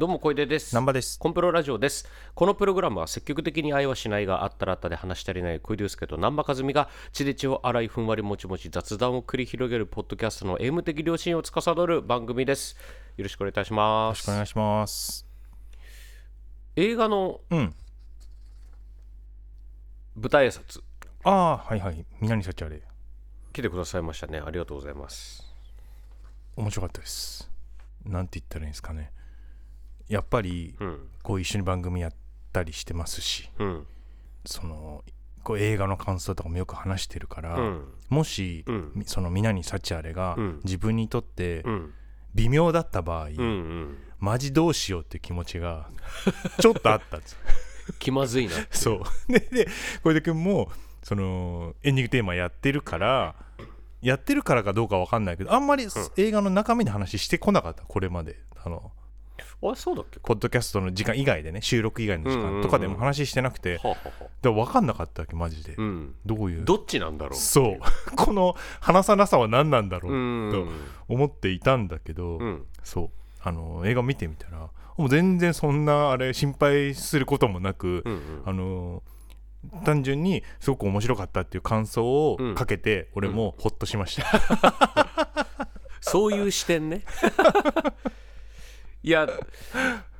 どうも小出です。南波です。コンプロラジオです。このプログラムは積極的に愛はしないがあったらあったで話し足りない小出祐介と南波和美が血で血を洗いふんわりもちもち雑談を繰り広げるポッドキャストの M 的良心を司る番組です。よろしくお願いいたしよます。ろしくお願いします。映画のうん。舞台挨拶。ああはいはい。南幸あれ。来てくださいましたね。ありがとうございます。面白かったです。なんて言ったらいいんですかねやっぱりうん。こう一緒に番組やったりしてますしうん。そのこう映画の感想とかもよく話してるから、うん。もし、うん。みその南幸あれがうん。自分にとってうん。微妙だった場合、うんうん。マジどうしようっていう気持ちがちょっとあったんです。気まずいなそう。でで小出君もそのエンディングテーマやってるからやってるからかどうかわかんないけどあんまり映画の中身の話してこなかったこれまで。あのあそうだっけ？ポッドキャストの時間以外でね収録以外の時間とかでも話してなくて、はあはあはあ。でも分かんなかったわけマジで、うん。どういう？どっちなんだろうそう。この話さなさは何なんだろううとん。思っていたんだけど、うん。そう。あの映画見てみたらもう全然そんなあれ心配することもなく、うんうん。あの単純にすごく面白かったっていう感想をうんかけて、俺もホッとしました、そういう視点ね。いや、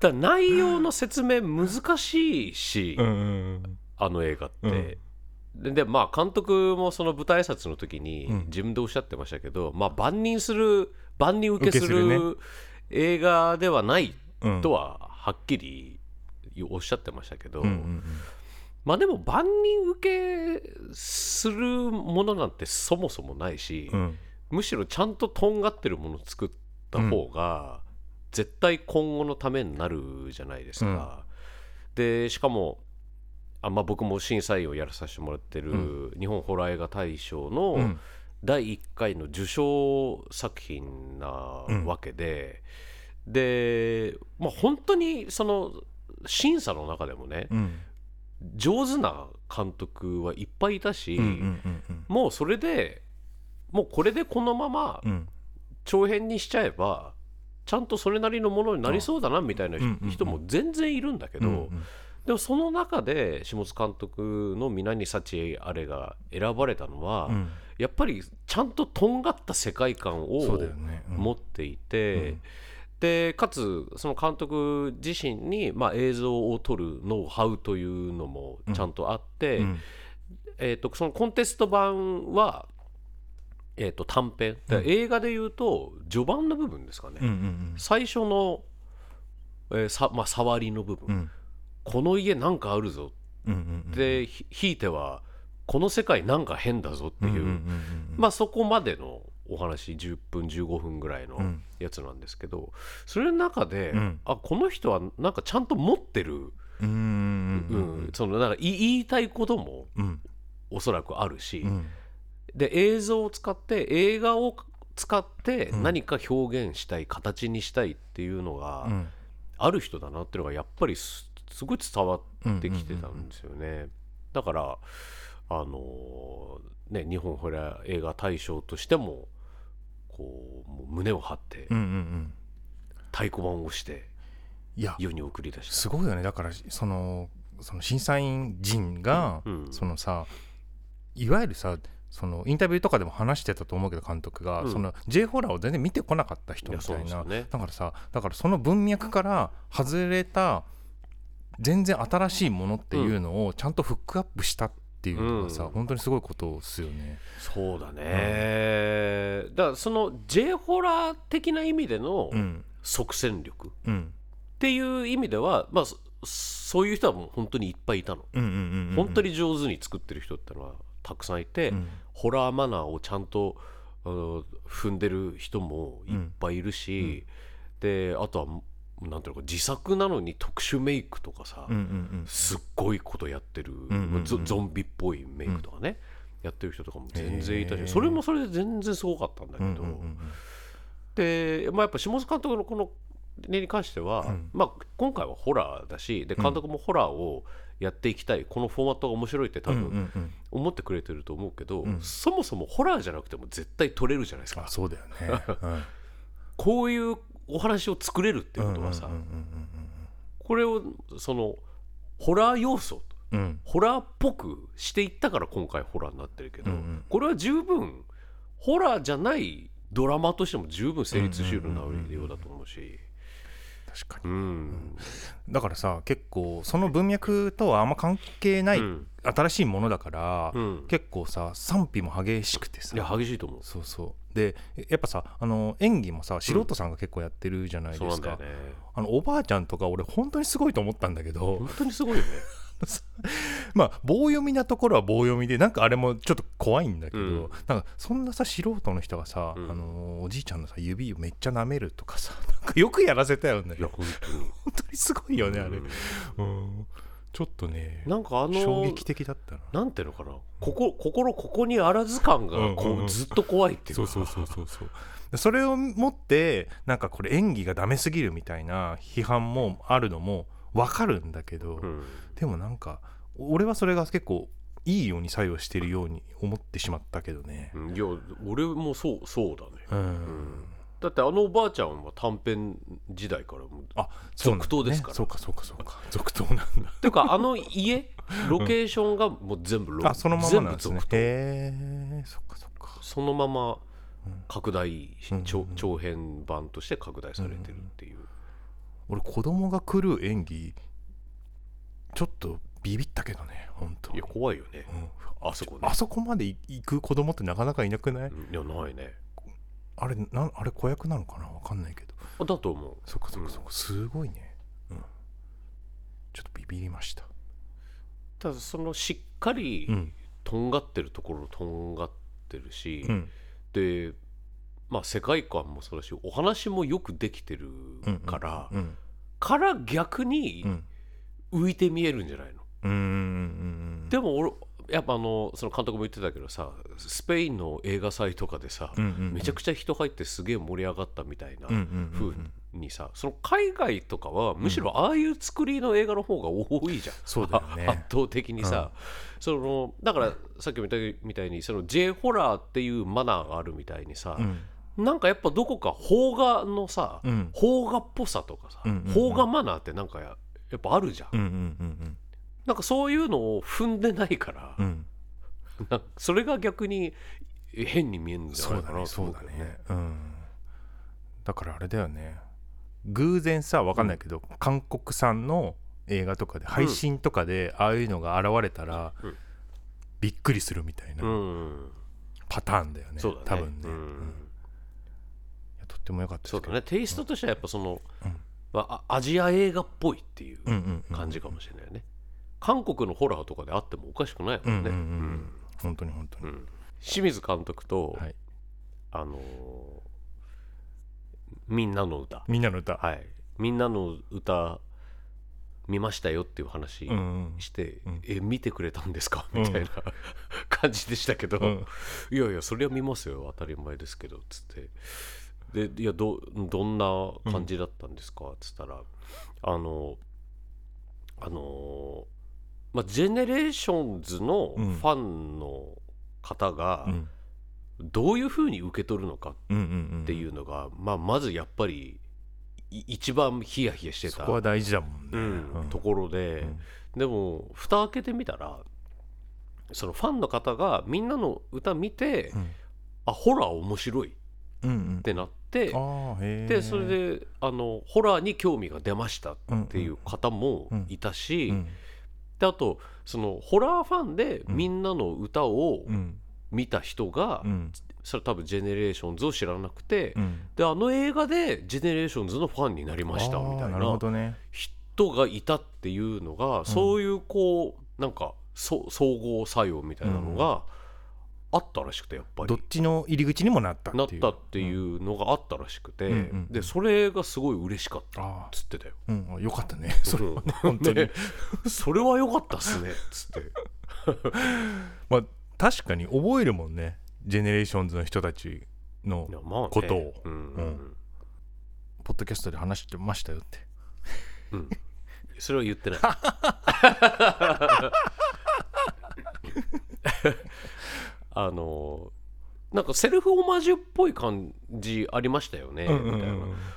だ内容の説明難しいし、うんうんあの映画って。ででまあ監督もその舞台挨拶の時にうん。自分でおっしゃってましたけど、まあ万人する万人受けするる映画ではないうん。とははっきりおっしゃってましたけど、うんうんまあでも万人受けするものなんてそもそもないし、うん。うんむしろちゃんととんがってるものを作った方が、絶対今後のためになるじゃないですか。でしかもあ、まあ、僕も審査員をやらさせてもらってる日本ホラー映画大賞うのん。第1回の受賞作品なわけで、で、まあ、本当にその審査の中でもねうん。上手な監督はいっぱいいたし、うんうんうんうん。もうそれでもうこれでこのままうん。長編にしちゃえばちゃんとそれなりのものになりそうだなみたいな人も全然いるんだけど、うん。でもその中で下津監督の「皆に幸あれ」が選ばれたのは、うん。やっぱりちゃんととんがった世界観を持っていて、うん。でかつその監督自身に、まあ、映像を撮るノウハウというのもちゃんとあって、うん。えー、とそのコンテスト版は、えー、と短編、で映画でいうと序盤の部分ですかね、うんうん最初の、えーさまあ、触りの部分、うん。この家なんかあるぞ。うんうんうんで、ひひいてはこの世界なんか変だぞっていう、うんうんうんまあそこまでのお話10分15分ぐらいのうん。やつなんですけど、それの中で、うん。あこの人はなんかちゃんと持ってる、うんうんううんん。そのなんか言い言いたいこともうん。おそらくあるし、うんで映像を使って映画を使ってうん。何か表現したい、形にしたいっていうのがうん。ある人だなっていうのがやっぱりすすごい伝わってきてたんですよね。だからあのーね日本ホラー映画大賞としてもこうもう胸を張ってうんうんうん。太鼓判を押していや世に送り出した。すごいよね。だからそのその審査員陣が、うん。そのさいわゆるさそのインタビューとかでも話してたと思うけど監督が、うん。その J ホラーを全然見てこなかった人みたいな、ね。だからさだからその文脈から外れた全然新しいものっていうのをちゃんとフックアップしたっていうのがさ、うん。本当にすごいことですよね。そうだね、だからその J ホラー的な意味でのうん。即戦力っうん。ていう意味では、まあ、そそういう人はもう本当にいっぱいいたの。うんうんうんうん。本当に上手に作ってる人ってのはたくさんいて、うん。ホラーマナーをちゃんとあの踏んでる人もいっぱいいるし、であとはなんていうのか自作なのに特殊メイクとかさ、うんうんすっごいことやってる、んうんうんゾゾンビっぽいメイクとかね、やってる人とかも全然いたし、へー。それもそれで全然すごかったんだけど、うんうんうんで、まあ、やっぱ下津監督のこの例に関しては、うん。まあ、今回はホラーだしで監督もホラーをやっていきたい、このフォーマットが面白いって多うんうん分うん。思ってくれてると思うけど、うん。そもそもホラーじゃなくても絶対撮れるじゃないですか。あそうだよね。うん。こういうお話を作れるってことはさ、うんうんこれをそのホラー要素うん。うんうんホラーっぽくしていったから今回ホラーになってるけど、うんうんこれは十分ホラーじゃないドラマとしても十分成立しうる内容だと思うし、確かに。うん。だからさ結構その文脈とはあんま関係ないうん。新しいものだから、うん。結構さ賛否も激しくてさ。いや激しいと思う。そうそう。でやっぱさあの演技もさ素人さんが結構やってるじゃないですか、そうなんだよね。あのおばあちゃんとか俺本当にすごいと思ったんだけど。本当にすごいよねまあ棒読みなところは棒読みでなんかあれもちょっと怖いんだけど、うん。なんかそんなさ素人の人がさ、うん。あのおじいちゃんのさ指をめっちゃ舐めるとかさ なんかよくやらせたよね。いや本当に。本当にすごいよねあれ、うん。うん。ちょっとねなんかあの衝撃的だったな。なんていうのかな。ここ心ここにあらず感がこうんうん。ううんずっと怖いっていうか。そうそうそうそうそう。でそれをもってなんかこれ演技がダメすぎるみたいな批判もあるのも分かるんだけど、うんでもなんか俺はそれが結構いいように作用してるように思ってしまったけどね。うんいや俺もそうそうだね、うん、うんだってあのおばあちゃんは短編時代からもうあ続投ですから。そうかそうかそうか。続投なんだ。ていうか あの家ロケーションがもう全部ロ、あそのまま全なんですね。へえそっかそっか。そのまま拡大し、うん長長編版として拡大されてるっていう、俺子供が来る演技ちょっとビビったけどね本当。いや怖いよね。うん。あそこね。あそこまで行く子供ってなかなかいなくない、うんいやないね。あれなんあれ子役なのかな？わかんないけど。あだと思う。そっかそっかそっか、すごいね。うん。ちょっとビビりました。ただそのしっかりうん。とんがってるところとんがってるし、うん。でまあ世界観もそうだしお話もよくできてるうんから、うん。から逆にうん浮いて見えるんじゃないの、うんうんうんでも俺やっぱあのその監督も言ってたけどさスペインの映画祭とかでさ、うんうんめちゃくちゃ人入ってすげえ盛り上がったみたいなうんうんうんう風んにさその海外とかはむしろああいう作りの映画の方が多いじゃん、そうだよね。圧倒的にさ、そのだからさっきも言ったみたいにその J ホラーっていうマナーがあるみたいにさ、うん。なんかやっぱどこか邦画のさ、うん。邦画っぽさとかさ、うんうんうん。邦画マナーってなんかややっぱあるじゃん、うんうんうんなんかそういうのを踏んでないから、うん。かそれが逆に変に見えるんじゃないかなとそうだねね。うん。だからあれだよね。偶然さわかんないけど、韓国産の映画とかで配信とかでああいうのが現れたら、うん。びっくりするみたいなうん。パターンだよね、多分ね、うん。うん。いやとっても良かったですけど。そうだね。テイストとしてはやっぱその、うんまあ、あアジア映画っぽいっていううんうんうん感じかもしれないよね、韓国のホラーとかであってもおかしくないもんね、うんうんうん。うん。本当に本当に、うん。清水監督と、はい。あのーみんなの歌。みんなの歌、はい。みんなの歌見ましたよっていう話うんうん。して、うん。え見てくれたんですか？うん。みたいな感じでしたけど、うん。いやいやそれは見ますよ。当たり前ですけど。つってでいやどどんな感じだったんですか？っつったらあのあのまあ GENERATIONS のフうん。ァンの方がうん。どういうふうに受け取るのかうんうんうんっていうのが、まあ、まずやっぱりい一番ヒヤヒヤしてたそこは大事だもんね、うんうん。ところで、でも蓋開けてみたらそのファンの方がみんなの歌見て、うん。あホラー面白いっうんうん。てなって、あーへー。でそれであのホラーに興味が出ましたっていう方もいたし、うん。であとそのホラーファンでうん。みんなの歌をうん。見た人が、うん。それ多分ジェネレーションズを知らなくて、うん。であの映画でジェネレーションズのファンになりましたみたいな人がいたっていうのが、そういうこうなんかそ相互作用みたいなのがあったらしくてやっぱり。どっ。ちの入り口にもなったっていう。なったっていうのがあったらしくて、うんうんでそれがすごい嬉しかったっあつってたよ。あ、うん、よかったね。それはね本当に、ね。それは良かったっすねっつって。まあ確かに覚えるもんね。ジェネレーションズの人たちのいやまあね。ことを。うん。うん。ポッドキャストで話してましたよって。うん。それは言ってない。あのなんかセルフオマージュっぽい感じありましたよね、みたいな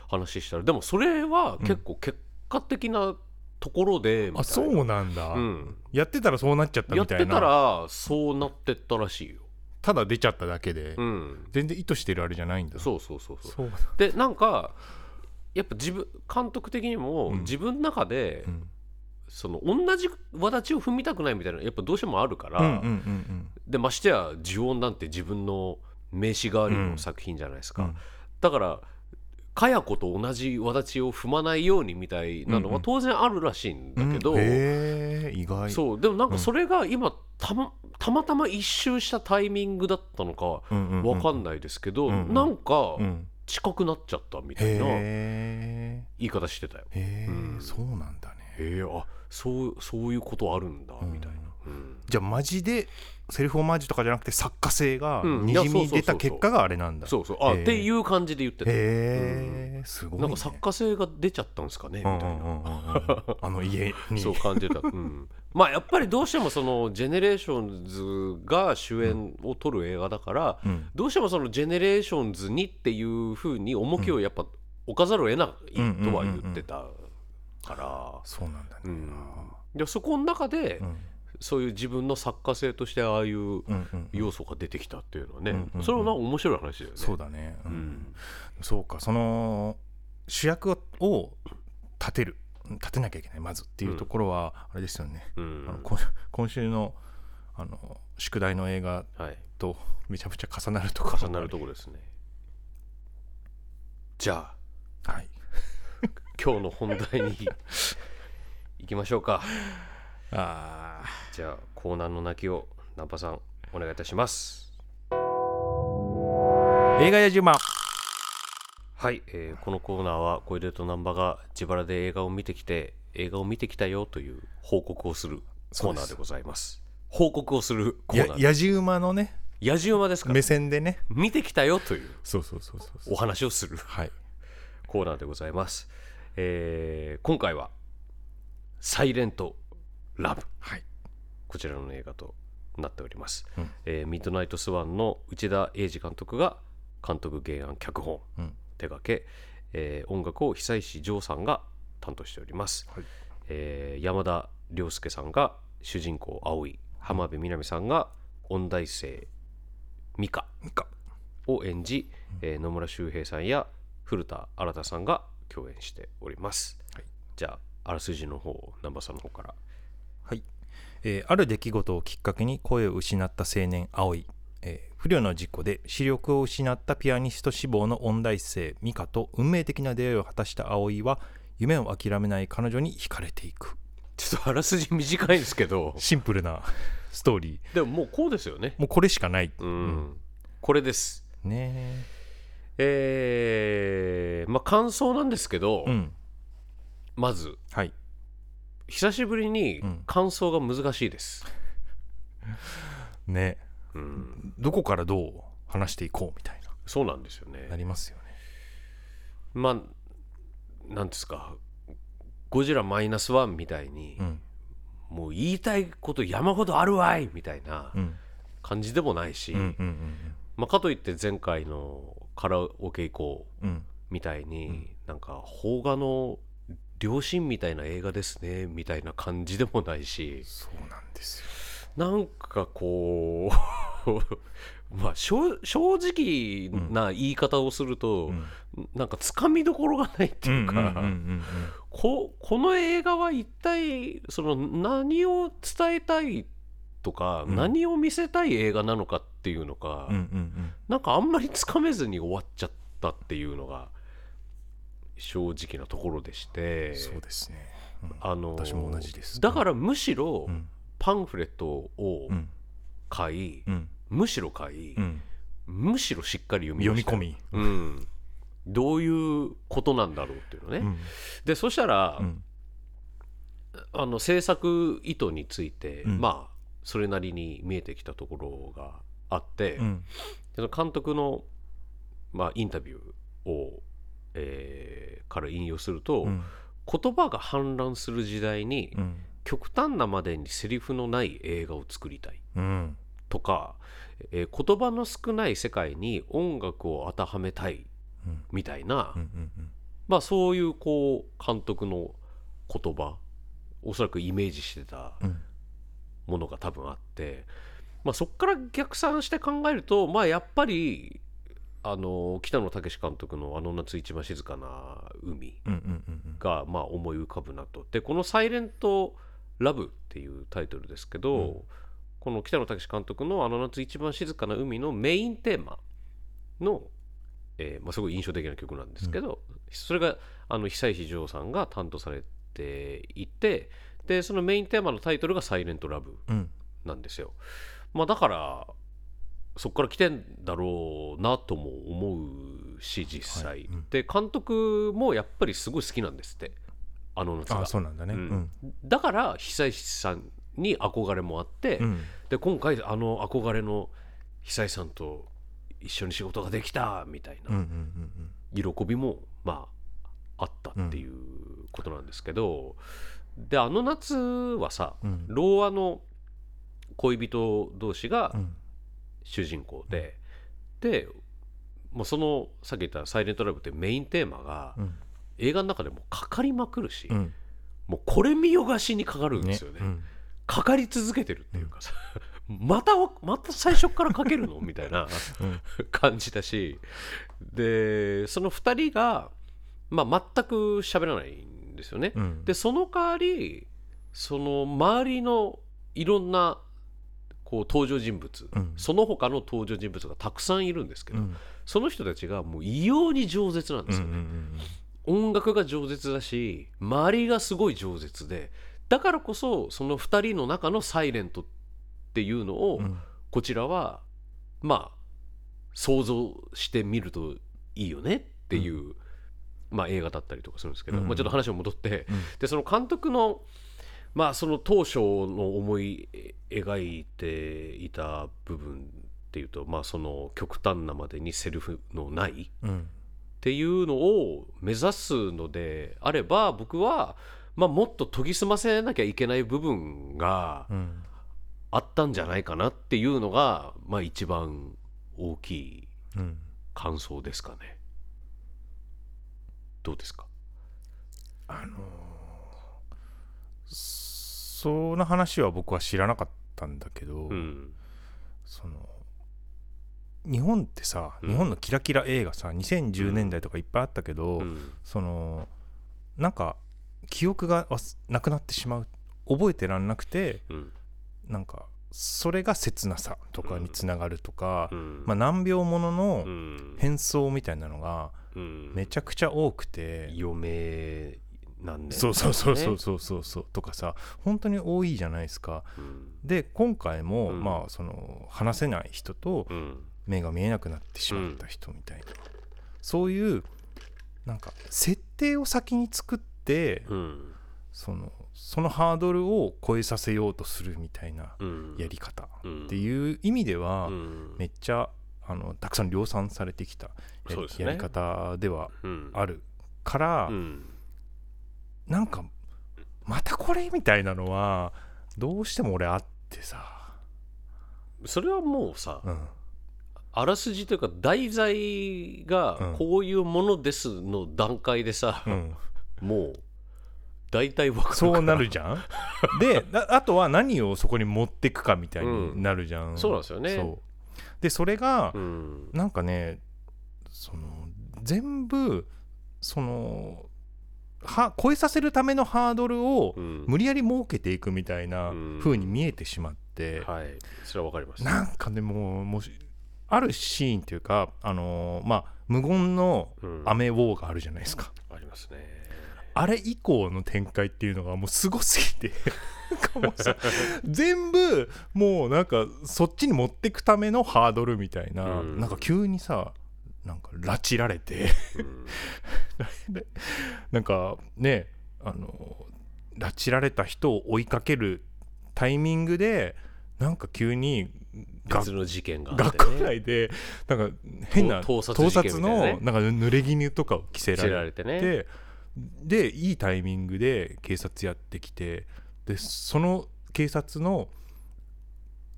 話したら。でもそれは結構結果的なところで、みたいな。あそうなんだ、うん、やってたらそうなっちゃったやってみたいな。たらそうなってったらしいよ、ただ出ちゃっただけで、うん、全然意図してるあれじゃないんだ。そうそうそうそう。そうでなんかやっぱ自分監督的にもうん。自分の中で、うん。その同じ輪立ちを踏みたくないみたいなやっぱどうしてもあるから、うんうんうんでましてや呪音なんて自分の名刺代わりの作品じゃないですか、うん。だからかや子と同じ輪立ちを踏まないようにみたいなのうんうん。は当然あるらしいんだけど、うん。へえ意外。そう。でもなんかそれが今たまたまたま一周したタイミングだったのかうんうんうんわかんないですけど、うんうん。なんかうん。近くなっちゃったみたいな言へい方してたよ。えへえ、うん。そうなんだね。へえあそうそういうことあるんだうん。みたいな。うん。じゃあマジでセルフオマージュとかじゃなくて作家性がうん。にじみ出た結果があれなんだ、そうそう。あ、っていう感じで言ってた。へえすごい、ね、なんか作家性が出ちゃったんですかねみたいな、うんうんうん。うんうんあの家に。そう感じた、うん、まあやっぱりどうしてもそのジェネレーションズが主演を取る映画だから、うん。どうしてもそのジェネレーションズにっていうふうに重きをやっぱ置かざるを得ないとは言ってたから、そうなんだね、そこの中で、うんそういう自分の作家性としてああいう要素が出てきたっていうのはね、うんうんうん。それはなんか面白い話だよね。そうだね、うん。うん。そうか。その主役を立てる。立てなきゃいけないまずっていうところはあれですよね、うん。あの今今週のあの宿題の映画はい、とめちゃくちゃ重なるところ。重なるところですね。じゃあはい。今日の本題に行きましょうかあじゃあコーナーの泣きをナンパさんお願いいたします。ー映画やじまはい、えーこのコーナーは小出と難波が自腹で映画を見てきて映画を見てきたよという報告をするコーナーでございます。報告をするコーナーでややじ馬のね野じ馬ですか目線でね。見てきたよというそうそうそうそうそう。お話をするはい。コーナーでございます、えー今回は「サイレント・ラブ」はい。こちらの映画となっております、うん。えーミッドナイト・スワンの内田英二監督が監督原案脚本。うん。手掛け、えー音楽を久石譲さんが担当しております、はい。えー山田涼介さんが主人公葵浜辺美波さんが音大生美香かを演じ、えー野村周平さんや古田新太さんが共演しております、はい。じゃああらすじの方南波さんの方から。はい、えーある出来事をきっかけに声を失った青年葵、えー不慮の事故で視力を失ったピアニスト志望の音大生美香と運命的な出会いを果たした葵は夢を諦めない彼女に惹かれていく。ちょっとあらすじ短いんですけど。シンプルなストーリー。でももうこうですよね。もうこれしかない、うん、これです。ね。えー、まあ感想なんですけど、えうん。まずはい久しぶりにうん。感想が難しいです、ね。うん、どこからどう話していこうみたいそうなんですよね。ななりますよね。まあなんですか。ゴジラマイナスワンみたいに、うん。もう言いたいこと山ほどあるわいみたいなうん。感じでもないし、うんうんまあ、かといって前回のカラオケ以降うん。うんみたいに、なんか邦画の両親みたいな映画ですねみたいな感じでもないし。そうなんですよ。なんかこう まあ正正直な言い方をすると、うん。なんかつかみどころがないっていうか、ここの映画は一体その何を伝えたいとか、うん。何を見せたい映画なのかっていうのか、なんかあんまりつかめずに終わっちゃったっていうのが正直なところでしてそうですね、うん。あの私も同じです。だからむしろうん。パンフレットをうん。買い、うん。むしろ買い、うん。むしろしっかり読み読み込み、うん、どういうことなんだろうっていうのね、うん。でそしたら、うん。あの制作意図について、うん。まあそれなりに見えてきたところがあって、監督の、まあ、インタビューを、えーから引用すると、うん。言葉が氾濫する時代に、うん。極端なまでにセリフのない映画を作りたい。うん。とか、えー言葉の少ない世界に音楽を当てはめたいうん。みたいな、うんうんまあそういうこう監督の言葉おそらくイメージしてたうん。ものが多分あって、まあ、そこから逆算して考えるとまあやっぱりあの北野武監督の「あの夏一番静かな海うんうんうん」がまあ思い浮かぶなと。でこの「サイレントラブ」っていうタイトルですけど、うんこの北野武監督の「あの夏一番静かな海」のメインテーマの、えーまあ、すごい印象的な曲なんですけど、それがあの久石譲さんが担当されていてでそのメインテーマのタイトルが「サイレントラブ」うんなんですよ。まあだからそこから来てんだろうなとも思うし実際、はい。うん。で監督もやっぱりすごい好きなんですって。あの夏が。あそうなんだね。だから久石さんに憧れもあって、うん。で今回あの憧れの久石さんと一緒に仕事ができたみたいなん喜びもまああったっていうことなんですけど、であの夏はさうん。童話の恋人同士がうん主人公で、でもうそのさっき言った「サイレントラブ」ってメインテーマがうん。映画の中でもかかりまくるし、うん。もうこれ見よがしにかかるんですよね。うん。かかり続けてるっていうかさ、またまた最初からかけるの？みたいな うん。感じだし。でその2人が、まあ、全く喋らないんですよね。うん。でその代わりその周りのいろんなこう登場人物、うん。その他の登場人物がたくさんいるんですけど、うん。その人たちがもう異様に饒舌なんですよね。うんうん音楽が饒舌だし周りがすごい饒舌でだからこそその2人の中のサイレントっていうのを、うん。こちらはまあ想像してみるといいよねっていう、まあ、映画だったりとかするんですけど、うん。まあ、ちょっと話を戻って、うん。でその監督のまあその当初の思い描いていた部分っていうとまあその極端なまでにセリフのないうん。っていうのを目指すのであれば僕は、まあ、もっと研ぎ澄ませなきゃいけない部分がうん。あったんじゃないかなっていうのが、まあ、一番大きいうん。感想ですかね。どうですか？あのーその話は僕は知らなかったんだけど、うん。その日本ってさ、うん。日本のキラキラ映画さ2010年代とかいっぱいあったけど、うん。そのなんか記憶が忘なくなってしまう覚えてらんなくてうん。なんかそれが切なさとかにつながるとか、うん。まあ、難病もののうん。変装みたいなのがうん。めちゃくちゃ多くて、余命何年そうそうそうそうそうそうそうとかさ本当に多いじゃないですかうんで今回も、うんまあその話せない人と目が見えなくなってしまった人みたいな、そういうなんか設定を先に作って、そのそのハードルを超えさせようとするみたいなやり方っていう意味では、めっちゃあのたくさん量産されてきたやり,、ねやり方ではあるから、うんなんかまたこれ？みたいなのはどうしても俺あってさ、それはもうさ、うん、あらすじというか題材がうん。こういうものですの段階でさ、うん、もう大体分かる。そうなるるじゃん？でああとは何をそこに持ってくかみたいになるじゃん、そうなんですよね。でそれがうん。なんかねその全部そのは超えさせるためのハードルをうん。無理やり設けていくみたいなうん。風に見えてしまって、はい。それは分かります。なんかでももうあるシーンっていうかあのーまあ無言のうん。アメウォーがあるじゃないですか、ありますね。あれ以降の展開っていうのがもうすごすぎて。全部もうなんかそっちに持ってくためのハードルみたいな、うん。なんか急にさなんか拉致られて。うん。なんかねあの拉致られた人を追いかけるタイミングでなんか急にが別の事件があって、学ね、内でなんか変な盗撮ね。のなんか濡れ衣とかを着せられて。ねてでいいタイミングで警察やってきてでその警察の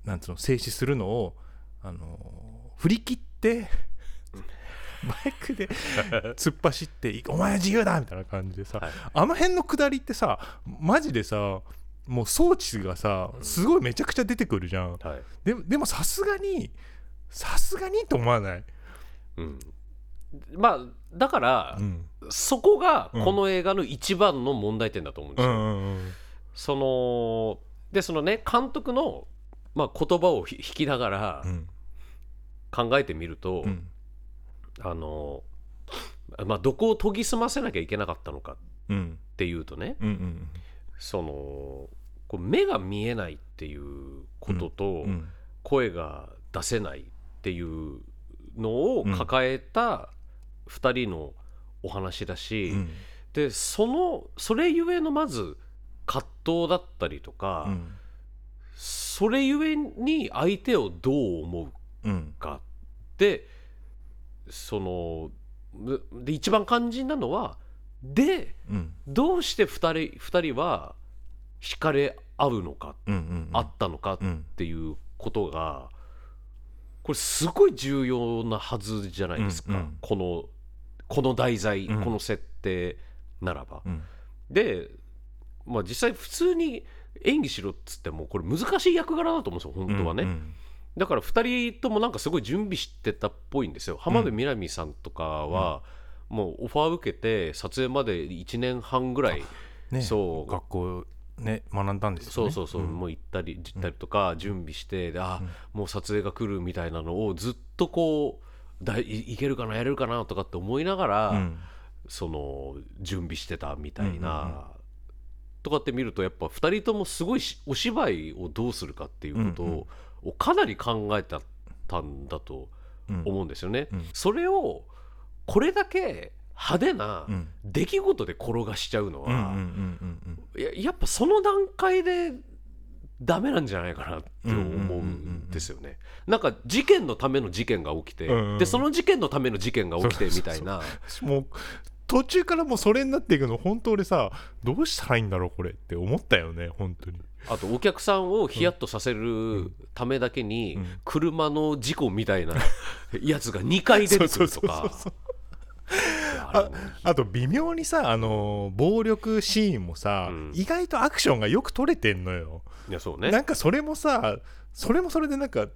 なんつうの静止するのをあの振り切って バイクで突っ走って「お前は自由だ!」みたいな感じでさ、はい。あの辺の下りってさマジでさもう装置がさすごいめちゃくちゃ出てくるじゃん。はい。ででもさすがにさすがにと思わない、うん、まあだから、うん、そこがこの映画の一番の問題点だと思うんですよ。うんうんうん。そのでそのね監督の、まあ、言葉をひ引きながらうん。考えてみると、うんあのまあ、どこを研ぎ澄ませなきゃいけなかったのかっうん。ていうとねうんうんそのこう目が見えないっていうことと、うん声が出せないっていうのを抱えた2人のお話だし、うん。でそのそれゆえのまず葛藤だったりとか、うん。それゆえに相手をどう思ううん。かってそのむで一番肝心なのはでうん。どうして2人二人は惹かれ合うのか、うんうんあったのかっうん。ていうことがこれすごい重要なはずじゃないですか、うんうん。このこの題材、うん。この設定ならば。うん。で、まあ、実際普通に演技しろっつってもこれ難しい役柄だと思うんですよ本当はね、うんだから2人ともなんかすごい準備してたっぽいんですよ。浜辺美波さんとかは、もうオファー受けて撮影まで1年半ぐらいねそう。学校ね学んだんですよね。そうそうそう、ん。もう行ったり行ったりとか準備してうん。もう撮影が来るみたいなのをずっとこうだいいいけるかなやれるかなとかって思いながら、うん。その準備してたみたいな、とかって見るとやっぱ2人ともすごいしお芝居をどうするかっていうことうんうんをかなり考えてたんだとうん。思うんですよね。うん。それをこれだけ派手なうん。出来事で転がしちゃうのは、うんうんうんうんややっぱその段階でダメなんじゃないかなって思うんですよね。なんか事件のための事件が起きて、うんうん。でその事件のための事件が起きてみたいな。うんもう途中からもうそれになっていくの本当俺さどうしたらいいんだろうこれって思ったよね本当にあとお客さんをヒヤッとさせるためだけにうん。車の事故みたいな やつが2回出てくるとか。ああと微妙にさあの暴力シーンもさ、うん。意外とアクションがよく撮れてんのよ、いやそうね。なんかそれもさそれもそれでなんかう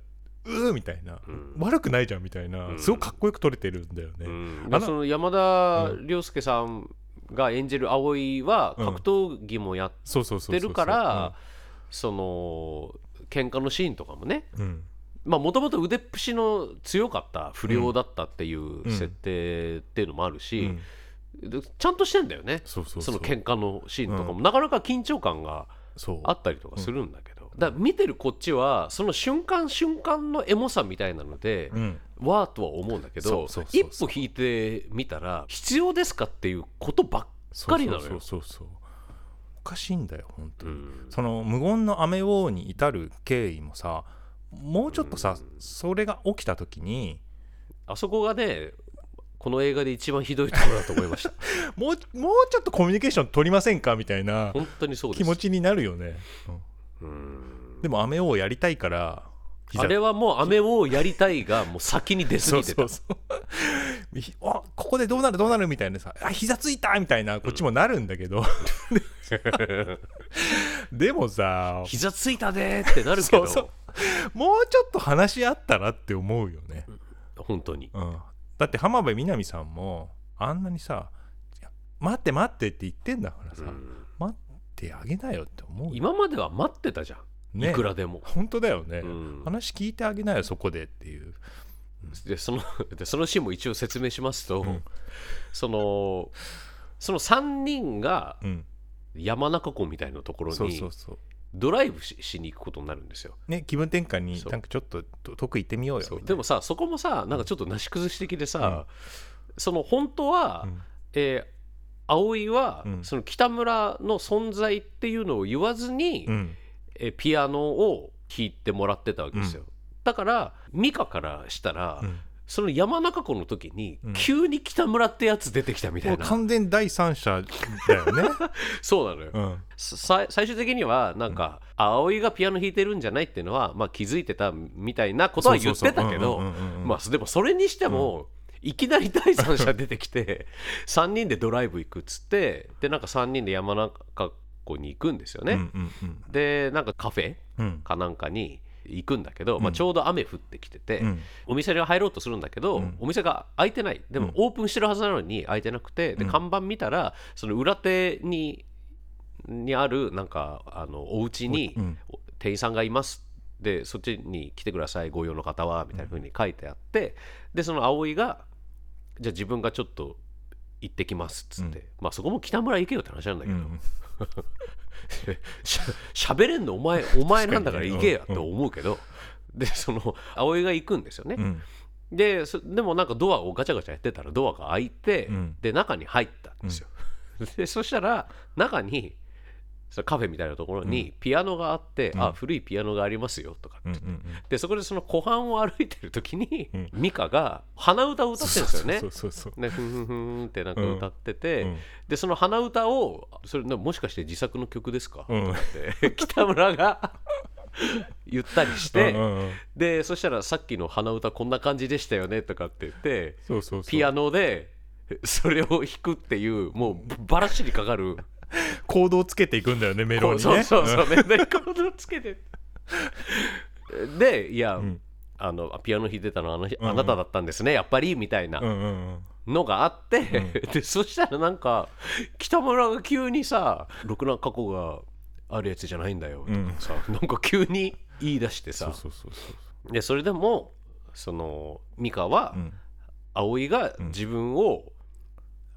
ーみたいな、うん。悪くないじゃんみたいな、うん。すごくかっこよく撮れてるんだよね、うん。あのその山田涼介さんが演じる葵はうん。格闘技もやってるからその喧嘩のシーンとかもね。うん。まあもともと腕っぷしの強かった不良だったっていううん。設定っていうのもあるうしちゃんとしてんだよね。そうそうそそうの喧嘩のシーンとかも、うなかなか緊張感がそう。あったりとかするんだけど、だから見てるこっちはその瞬間瞬間のエモさみたいなので、うん。わーとは思うんだけそどうそうそう。一歩引いてみたら必要ですかっていうことばっかりなのよ。そうそうそうそうおかしいんだよ本当に、うん。その無言の雨王に至る経緯もさもうちょっとさ、それが起きた時にあそこがねこの映画で一番ひどいところだと思いました。もうもうちょっとコミュニケーション取りませんかみたいな本当にそうです。気持ちになるよね、うん。うん。でも雨王やりたいから膝あれはもう雨をやりたいがもう先に出過ぎてた。そうそうそう。ここでどうなるどうなるみたいなさあ膝ついたみたいなこっちもなるんだけど、でもさ膝ついたでーってなるけど。もうちょっと話し合ったらって思うよね、本当に。うん、だって浜辺美波さんもあんなにさ待って待ってって言ってんだからさ、うん。待ってあげなよって思うよ。今までは待ってたじゃん、ね。いくらでも、本当だよね、うん。話聞いてあげなよそこでっていう。でその でそのシーンも一応説明しますと、うん。そのその3人がうん。山中湖みたいなところにそうそうドライブししに行くことになるんですよ。ね気分転換になんかちょっとと遠く行ってみようよでもさそこもさなんかちょっとなし崩し的でさ、その本当は、うん。えー葵は、うん。その北村の存在っていうのを言わずに、うんえーピアノを弾いてもらってたわけですよ、だから美香からしたら、うん。その山中湖の時にうん。急に北村ってやつ出てきたみたいな、完全第三者だよね、そうなのよ、最終的にはなんか、葵がピアノ弾いてるんじゃないっていうのは、まあ、気づいてたみたいなことは言ってたけどでもそれにしても、いきなり第三者出てきて3人でドライブ行くっつってでなんか3人で山中湖に行くんですよね、うんうんうん。でなんかカフェうん。かなんかに行くんだけど、まあ、ちょうど雨降ってきてて、うん。お店に入ろうとするんだけど、うん。お店が開いてない。でもオープンしてるはずなのに開いてなくてでうん。看板見たらその裏手ににあるなんかあのお家にうん。店員さんがいます。でそっちに来てくださいご用の方はみたいな風に書いてあってでその葵がじゃあ自分がちょっと行ってきますっつって、まあそこも北村行けよって話なんだけど、うん しゃべれんのお前 お前なんだから行けやうんと思うけど、でその葵が行くんですよね、うん。でそでもなんかドアをガチャガチャやってたらドアが開いて、うん。で中に入ったんですよ、でそしたら中にそのカフェみたいなところにピアノがあって、あ古いピアノがありますよとかって。うんうんうん。でそこでその湖畔を歩いてる時に、うん。ミカが鼻歌を歌ってるんですよね。そうそうそうそう。ねふんふんふんってなんか歌ってて、うん。でその鼻歌をそれなもしかして自作の曲ですか、うん。って 北村が 言ったりして、うんうんうん。でそしたらさっきの鼻歌こんな感じでしたよねとかって言ってそうそうそう。ピアノでそれを弾くっていうもうバラシにかかるコードをつけていくんだよねメロにね。そうそうそうねレコードつけて。でいや、ん。あのピアノ弾いてたのあの、んあなただったんですねやっぱりみたいなうんうんうん。のがあって、でそしたらなんか北村が急にさ「ろくな過去があるやつじゃないんだよ」とかさ、なんか急に言い出してさ。でそれでもその美香は、うん。葵が自分を、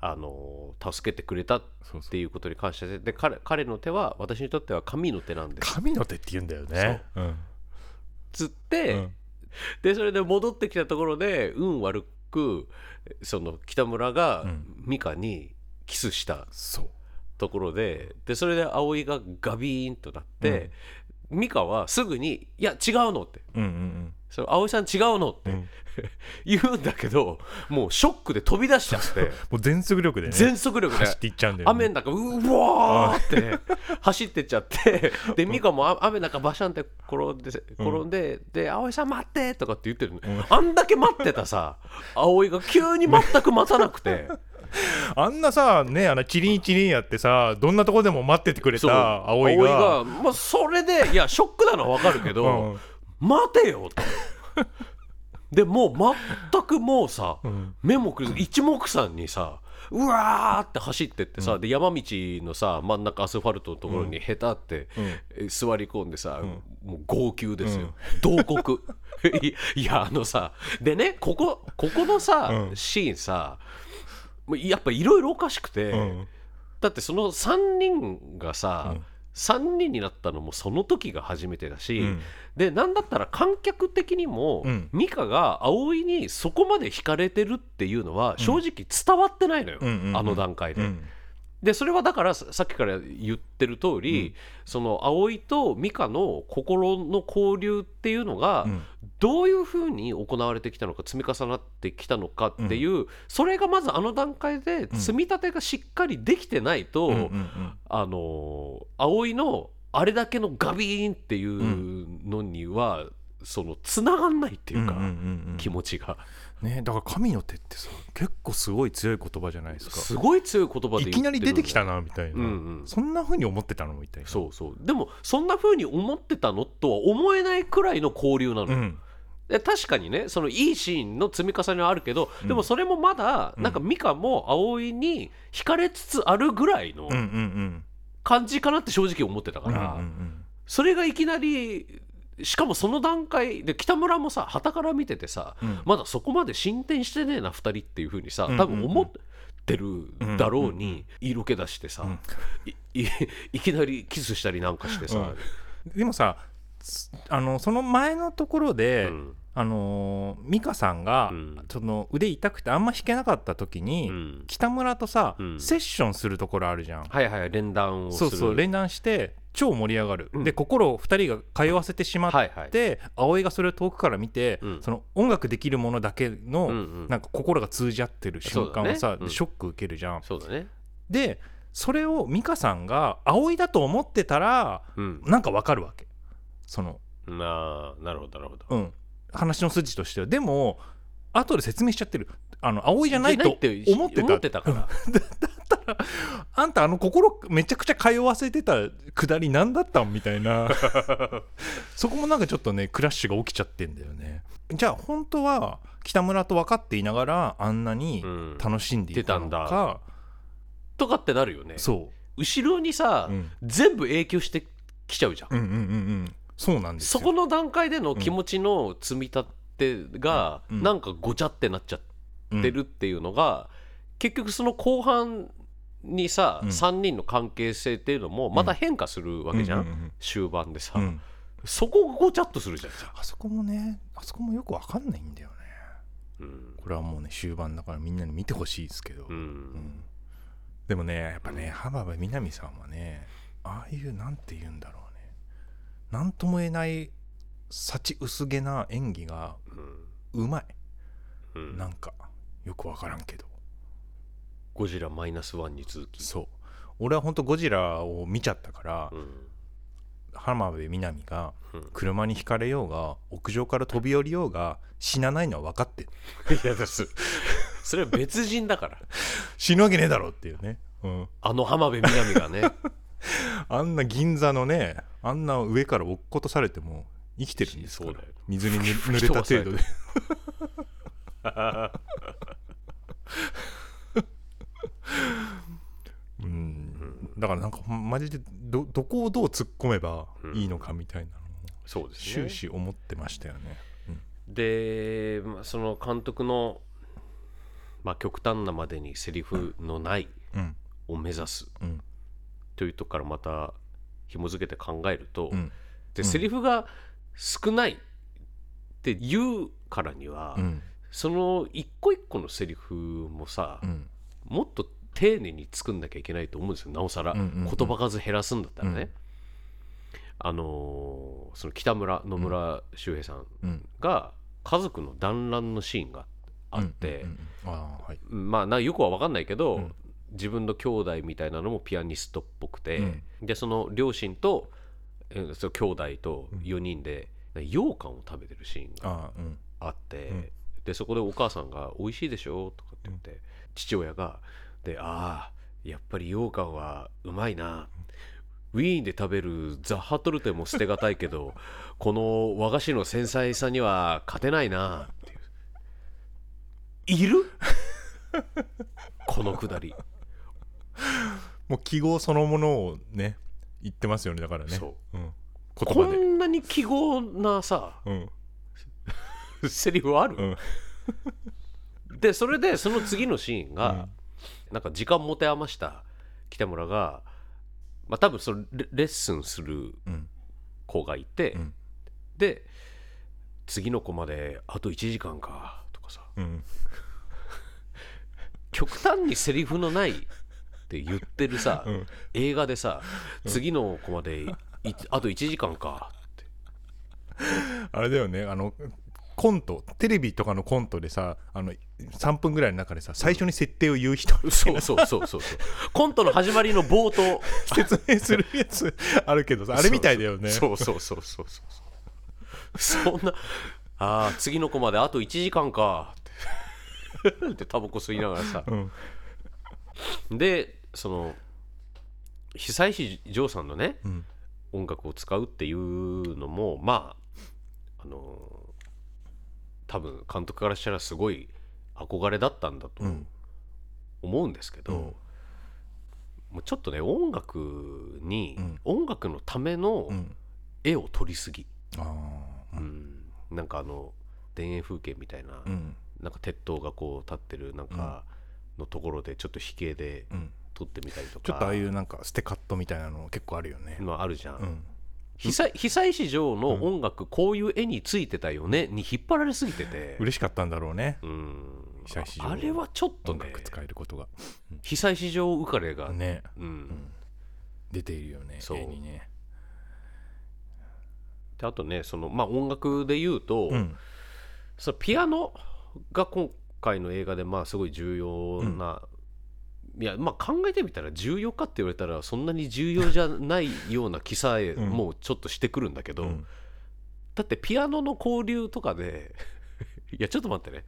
あの助けてくれたっていうことに関してで彼彼の手は私にとっては神の手なんです。神の手って言うんだよね。う。ん。つって、うん。でそれで戻ってきたところで運悪くその北村がうん。美香にキスしたそう。ところででそれで葵がガビーンとなって、美香はすぐに「いや違うの」って。うんうん「それ葵さん違うの」って、うん 言うんだけどもうショックで飛び出しちゃって。もう全速力でね全速力で。走っていっちゃうんだよね。雨の中うわーって 走ってっちゃって。で美香もあ雨の中バシャンって転んで転んで、で「葵さん待って」とかって言ってるの、あんだけ待ってたさ葵が急に全く待たなくて。あんなさねあのチリンチリンやってさどんなとこでも待っててくれそう。た葵が。まあ、それでいやショックなのは分かるけど、うん。待てよと。でもう全くもうさ、ん。目もくれず一目散にさうわーって走ってってさ、で山道のさ真ん中アスファルトのところにへたって、え座り込んでさ、もう号泣ですよ、慟哭いいやあのさでねここここのさ、うん。シーンさやっぱいろいろおかしくて、うん。だってその3人がさ、3人になったのもその時が初めてだし、うん。でなんだったら観客的にも、うん。美香が葵にそこまで惹かれてるっていうのは正直伝わってないのよ、あの段階で。うんでそれはだからささっきから言ってる通り、その葵と美香の心の交流っていうのが、うん。どういうふうに行われてきたのか積み重なってきたのかっていう、それがまずあの段階で積み立てがしっかりできてないと、うんうんうん。あの葵のあれだけのガビーンっていうのには、その繋がんないっていうか、うんうんうんうん。気持ちがねだから神の手ってさ結構すごい強い言葉じゃないですか。すごい強い言葉でいきなり出てきたななみたいな、うんうん。そんな風に思ってたのみたいな。そうそう。でもそんな風に思ってたのとは思えないくらいの交流なの、うん。で確かにねそのいいシーンの積み重ねはあるけど、でもそれもまだなんか美香も葵に惹かれつつあるぐらいのうんうんうん。感じかなって正直思ってたから、うんうん。それがいきなりしかもその段階で北村もさ傍から見ててさ、うん。まだそこまで進展してねえな2人っていう風にさうん。多分思ってるだろうに色気出してさ、いい いきなりキスしたりなんかしてさ、でもさすあのその前のところで、うん。あのー美香さんが、うん。その腕痛くてあんま弾けなかった時に、うん。北村とさ、うん。セッションするところあるじゃん、はいはい連弾をする。そうそう連弾して超盛り上がる、うん。で心を2人が通わせてしまって、はいはい。葵がそれを遠くから見て、うん。その音楽できるものだけの、うんうん。なんか心が通じ合ってる瞬間をさ、ね。うん。ショック受けるじゃん。そうだね。でそれを美香さんが葵だと思ってたらうん。なんかわかるわけ。そのなあなるほどなるほど。うん。話の筋としては。でも後で説明しちゃってる。あの葵じゃないと思ってた。思ってたからあんたあの心めちゃくちゃ通わせてたくだり何だったんみたいな。そこもなんかちょっとねクラッシュが起きちゃってんだよね。じゃあ本当は北村と分かっていながらあんなにうん。楽しんでいたの出たんか、とかってなるよね。そ後ろにさ、う、うん、全部影響してきちゃうじゃん、うんうんうんうん。そうなんですよ。そこの段階での気持ちの積み立てが、うん。なんかごちゃってなっちゃってるっていうのが、結局その後半にさ、うん。3人の関係性っていうのもまた変化するわけじゃん、ううう終盤でさ、うん。うんそこがごちゃっとするじゃん、あそこもねあそこもよく分かんないんだよね。うん。これはもうね終盤だからみんなに見てほしいですけど、うん。うん。でもねやっぱね浜辺美波さんはねああいうなんて言うんだろうね。なんとも言えない幸薄げな演技がうまい。うん。なんかよく分からんけどゴジラマイナスワンに続き。そう。俺は本当ゴジラを見ちゃったから、うん浜辺美波がうん。車にひかれようが屋上から飛び降りようが死なないのは分かってる いやですそれは別人だから。死ぬわけねえだろっていうね、うん、あの浜辺美波がね。あんな銀座のねあんな上から落っことされても生きてるんですから。そうだよ。水にぬ濡れた程度でうんだからなんかマジでどどこをどう突っ込めばいいのかみたいなのをそうですね。終始思ってましたよね。で、まあ、その監督の、まあ、極端なまでにセリフのないうん。を目指すうん。というとこからまた紐付けて考えると、うん。でセリフが少ないって言うからには、うん。その一個一個のセリフもさ、うん。もっと丁寧に作んなきゃいけないと思うんですよ。なおさら、うんうんうん。言葉数減らすんだったらね、うん。あのーその北村野村周平さんうん。が家族の団らんのシーンがあって、うんうんはい。まあなよくは分かんないけど、うん。自分の兄弟みたいなのもピアニストっぽくて、うん。でその両親と、えーその兄弟と4人で羊羹を食べてるシーンがあって、うん。でそこでお母さんが「美味しいでしょ?」とかって言って、父親が「でああやっぱり羊羹はうまいな」ウィーンで食べるザッハトルテも捨てがたいけど この和菓子の繊細さには勝てないな。っていういる？このくだり。もう記号そのものをね言ってますよねだからね、そう。ん、こ言葉で。んなに記号なさうん。セリフある、うん。でそれでその次のシーンが、なんか時間持て余した北村が、まあ、多分そのレレッスンするうん子がいて、うん。で次の子まであと1時間かとかさ。うん。極端にセリフのないって言ってるさ、うん。映画でさ次の子までいあと1時間かって。あれだよねあのコントテレビとかのコントでさあの3分ぐらいの中でさ最初に設定を言う人。そうそうそうそうそう。コントの始まりの冒頭。説明するやつあるけどさあれみたいだよね。そうそうそうそうそうそう。そんなああ次の子まであと1時間か。ってでタバコ吸いながらさ。うん。でその久石譲さんのねうん。音楽を使うっていうのもまああの多分監督からしたらすごい憧れだったんだとうん。思うんですけど、うん。もうちょっとね音楽に、うん。音楽のためのうん。絵を撮りすぎ、ああうん。なんかあの田園風景みたいな、うん。なんか鉄塔がこう立ってるなんかのところでちょっと飛型でうん。撮ってみたりとか。ちょっとああいうなんかステカットみたいなの結構あるよね。のあるじゃん、うん。久久石譲の音楽、こういう絵についてたよねに引っ張られすぎてて、嬉しかったんだろうね。うん。久石譲あれはちょっとね。音楽使えることが。久石譲浮かれが、ね。うん。出ているよねそう。絵にね。であとねその、まあ、音楽で言うと、うん。そのピアノが今回の映画でまあすごい重要な、いやまあ考えてみたら重要かって言われたらそんなに重要じゃないような気さえうん。もうちょっとしてくるんだけど、うん。だってピアノの交流とかで いやちょっと待ってね。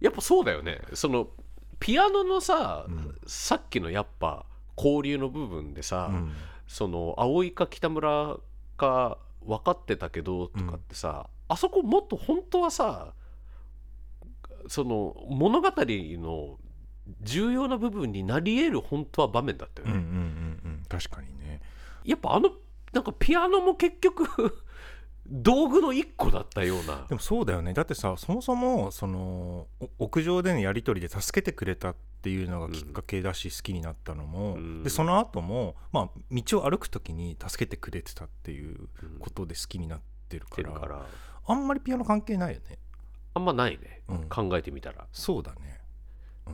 やっぱそうだよね。そのピアノのさ、うん。さっきのやっぱ交流の部分でさ、うん。その葵か北村か分かってたけどとかってさ、あそこもっと本当はさその物語の重要な部分になり得る本当は場面だったよね、うんうんうんうん。確かにね。やっぱあのなんかピアノも結局 道具の一個だったような。でもそうだよね。だってさそもそもそのお屋上でのやり取りで助けてくれたっていうのがきっかけだし、好きになったのも、うん。でその後もまあ道を歩く時に助けてくれてたっていううん。ことで好きになってるから,、てるから。あんまりピアノ関係ないよね。あんまないね、うん。考えてみたら、そうだね。うん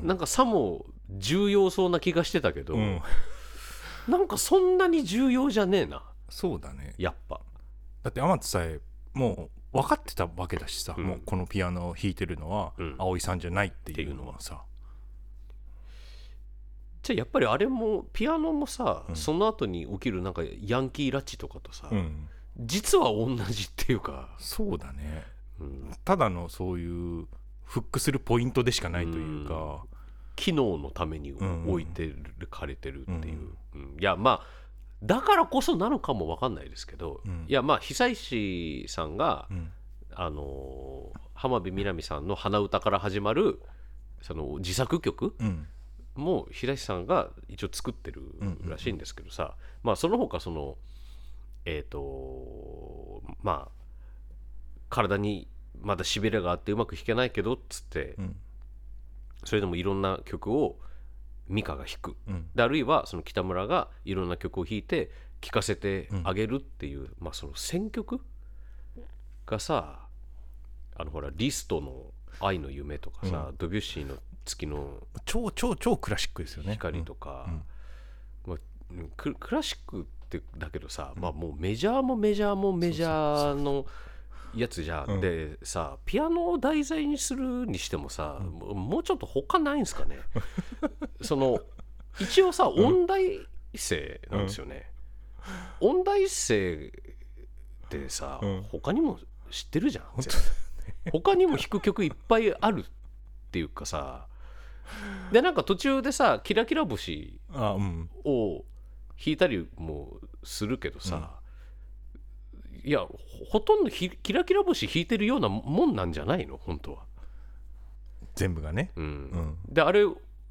なんかさも重要そうな気がしてたけど、うん。なんかそんなに重要じゃねえな。そうだね。やっぱ。だって天津さえもう分かってたわけだしさ、うん。もうこのピアノを弾いてるのはうん。葵さんじゃないっていうのはさ、じゃあやっぱりあれもピアノもさ、うん。その後に起きるなんかヤンキー拉致とかとさ、うん。実は同じっていうか、そうだね。うん。ただのそういうフックするポイントでしかないというか、機能のためにうん置いてる、かれてるっていう、うん。いやまあだからこそなのかも分かんないですけど、うん。いやまあ久石さんが、うん。あのー浜辺美波さんの鼻歌から始まるその自作曲うん。も平石さんが一応作ってるらしいんですけどさ、まあその他そのえっ、とまあ体にまだしびれがあってうまく弾けないけどっつってうん。それでもいろんな曲を美香が弾く。うん。であるいはその北村がいろんな曲を弾いて聴かせてあげるっていう、まあその選曲がさあのほらリストの「愛の夢」とかさ、ドビュッシーの「月の超超超クラシックですよね。光」とか、うん。まあうんククラシックってだけどさ、まあもうメジャーもメジャーもメジャーのやつじゃん、うん。でさピアノを題材にするにしてもさ、もうもうちょっと他ないんすかね？その一応さ音大生なんですよね、音大生ってさ、うん。他にも知ってるじゃん他にも弾く曲いっぱいあるっていうかさ。でなんか途中でさ「キラキラ星」を弾いたりもするけどさ、いやほほとんどひキラキラ星弾いてるようなもんなんじゃないの？本当は。全部がね。うん。うん。であれ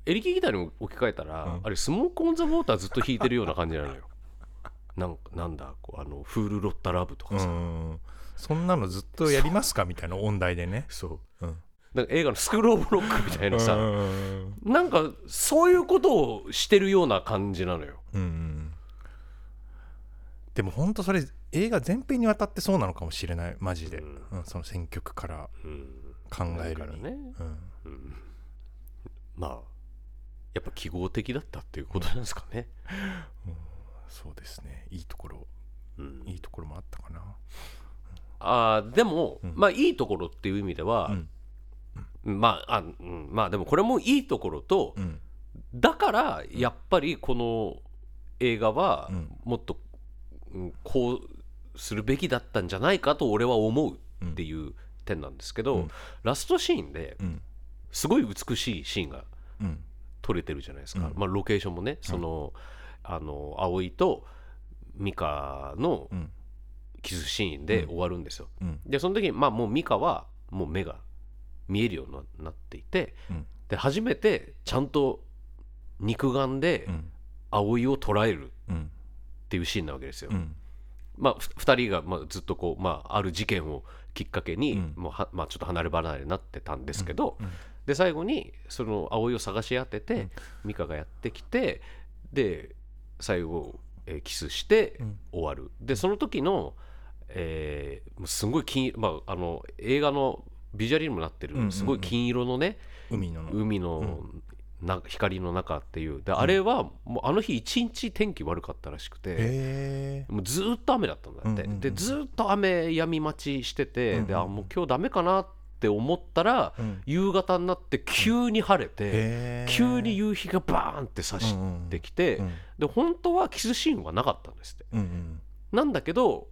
エレキギターに置き換えたら、うん。あれスモーク・オン・ザ・ウォーターずっと弾いてるような感じなのよ。なんなんだこうあのフール・ロッタ・ラブとかうさ、んそんなのずっとやりますかみたいな音大でね。そう。うん。なんか映画の「スクール・オブ・ロック」みたいなさ、うんなんかそういうことをしてるような感じなのよ。うんうん。でも本当それ映画全編にわたってそうなのかもしれない。マジで、うん。うんその選曲からうん。考えるに、ね、まあやっぱ記号的だったっていうことなんですかね。そうですね。いいところ。うん。いいところもあったかな。あーでも、うん。まあいいところっていう意味では、まああ、うん、まあでもこれもいいところと、うん。だからやっぱりこの映画はうん。もっと、うんこうするべきだったんじゃないかと俺は思うっていう点なんですけど、うん。ラストシーンでうん。すごい美しいシーンがうん。撮れてるじゃないですか、うん。まあ、ロケーションもねその、あの葵と美香のうん。キスシーンで終わるんですよ、うん。でその時にまあもう美香はもう目が見えるようになっていてうん。で初めてちゃんと肉眼でうん。葵を捉えるっうん。ていうシーンなわけですよ、うんまあふ2人がまあずっとこう、まあ、ある事件をきっかけに、うん。もうはまあ、ちょっと離れ離れになってたんですけど、うん。で最後にその葵を探し当てて、うん。美香がやってきてで最後、えーキスしてうん。終わる。でその時の、えーすごい金、まあ、あの映画のビジュアルにもなってるすごい金色のね、海の。海のな光の中っていう。であれはもうあの日一日天気悪かったらしくて、へもうずーっと雨だったんだって、うんうんうんでずーっと雨止み待ちしてて、うんうんであもう今日ダメかなって思ったら、えうん。夕方になって急に晴れて、へー。急に夕日がバーンって差してきて、うんで本当はキスシーンはなかったんですって。うんうん。なんだけど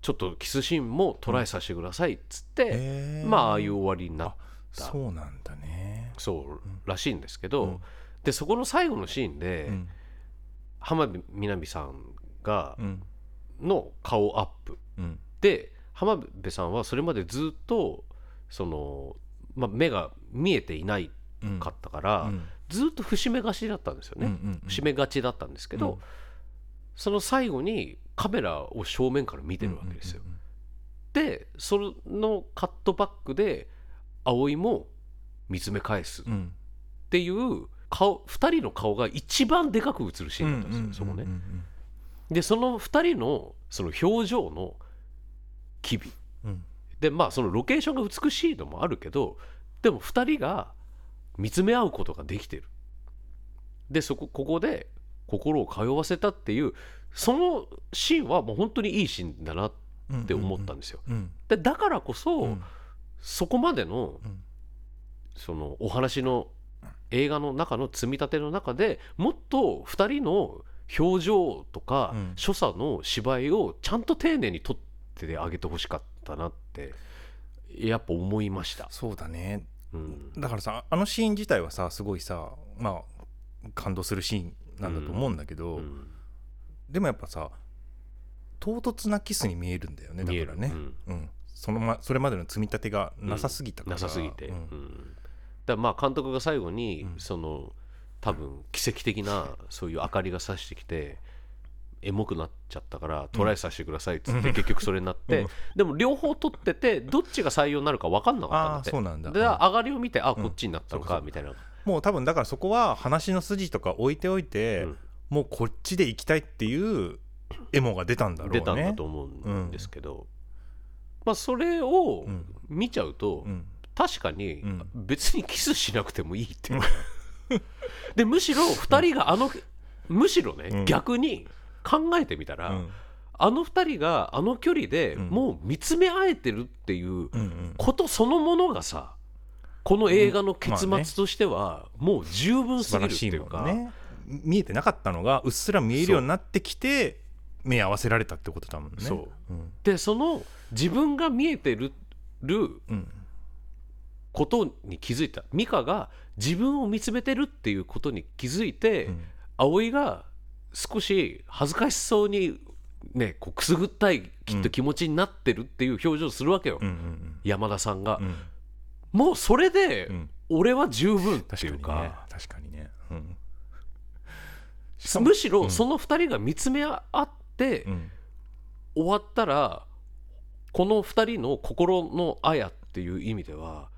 ちょっとキスシーンもトライさせてくださいっつって、まあああいう終わりになっそうなんだねそうらしいんですけど、うん。でそこの最後のシーンで、うん。浜辺美波さんがうん。の顔アップ。うん。で浜辺さんはそれまでずっとその、まあ、目が見えていないうん。かったから、うん。ずっと伏目がちだったんですよね、伏目がちだったんですけど、うん。その最後にカメラを正面から見てるわけですよ、でそのカットバックで葵も見つめ返す。っていう顔2人の顔が一番でかく映るシーンだったんですよ、そこね。でその2人のその表情の機微。うん。でまあそのロケーションが美しいのもあるけどでも2人が見つめ合うことができてる。でそこここで心を通わせたっていうそのシーンはもう本当にいいシーンだなうんって思ったんですよ。うん。でだからこそ、うん。そこまでのうんそのお話の映画の中の積み立ての中でもっと2人の表情とかうん。所作の芝居をちゃんと丁寧に撮ってあげてほしかったなってやっぱ思いました、そうだね。うん、だからさあのシーン自体はさすごいさまあ感動するシーンなんだと思うんだけど、うん。でもやっぱさ唐突なキスに見えるんだよねだからね、うん。そのまそれまでの積み立てがなさすぎたから、なさすぎて、うん。うんだまあ監督が最後に、うん。その多分奇跡的なそういう明かりがさしてきてエモくなっちゃったからトライさせてくださいっつって、結局それになって、うん。でも両方撮っててどっちが採用になるか分かんなかったんだああってそうなんだ、でうん。上がりを見てあこっちになったのかかみたいな、もう多分だからそこは話の筋とか置いておいて、うん。もうこっちで行きたいっていうエモが出たんだろうね。出たんだと思うんですけど、まあそれをうん。見ちゃうと、うん確かにうん。別にキスしなくてもいいっていう。か でむしろ2人があのむしろね、うん。逆に考えてみたら、うん。あの2人があの距離でうん。もう見つめ合えてるっていううんうん。ことそのものがさこの映画の結うんまあね末としてはもう十分すぎるっていうか、ね。見えてなかったのがうっすら見えるようになってきて目合わせられたってことだもんね。そう。うん。でその自分が見えてるるうんことに気づいた。美香が自分を見つめてるっていうことに気づいて、うん。葵が少し恥ずかしそうにねこうくすぐったいきっと気持ちになってるっていう表情をするわけよ、うんうん山田さんが、うん。もうそれで、うん。俺は十分っていうか。ね。確かにね。うん。むしろうん。その2人が見つめ合ってうん。終わったらこの2人の心のあやっていう意味では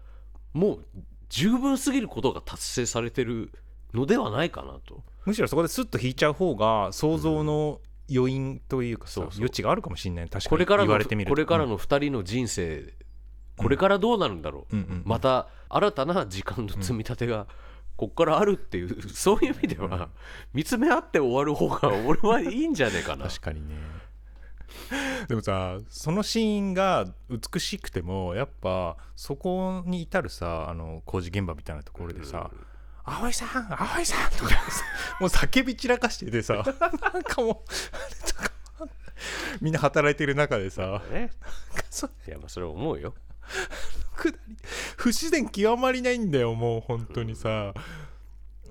もう十分すぎることが達成されてるのではないかなと。むしろそこでスッと引いちゃう方が想像の余韻というかさ、そうそう。余地があるかもしれない確かにこれからの言われてみると。これからの2人の人生これからどうなるんだろう、うんうんうん。また新たな時間の積み立てがこっからあるっていうそういう意味では見つめ合って終わる方が俺はいいんじゃねえかな。確かにね でもさそのシーンが美しくてもやっぱそこに至るさあの工事現場みたいなところでさ「葵さん葵さん」とかさ もう叫び散らかしててさ なんかもうみんな働いてる中でさね。そいやまあそれは思うよ。不自然極まりないんだよもう本当にさ、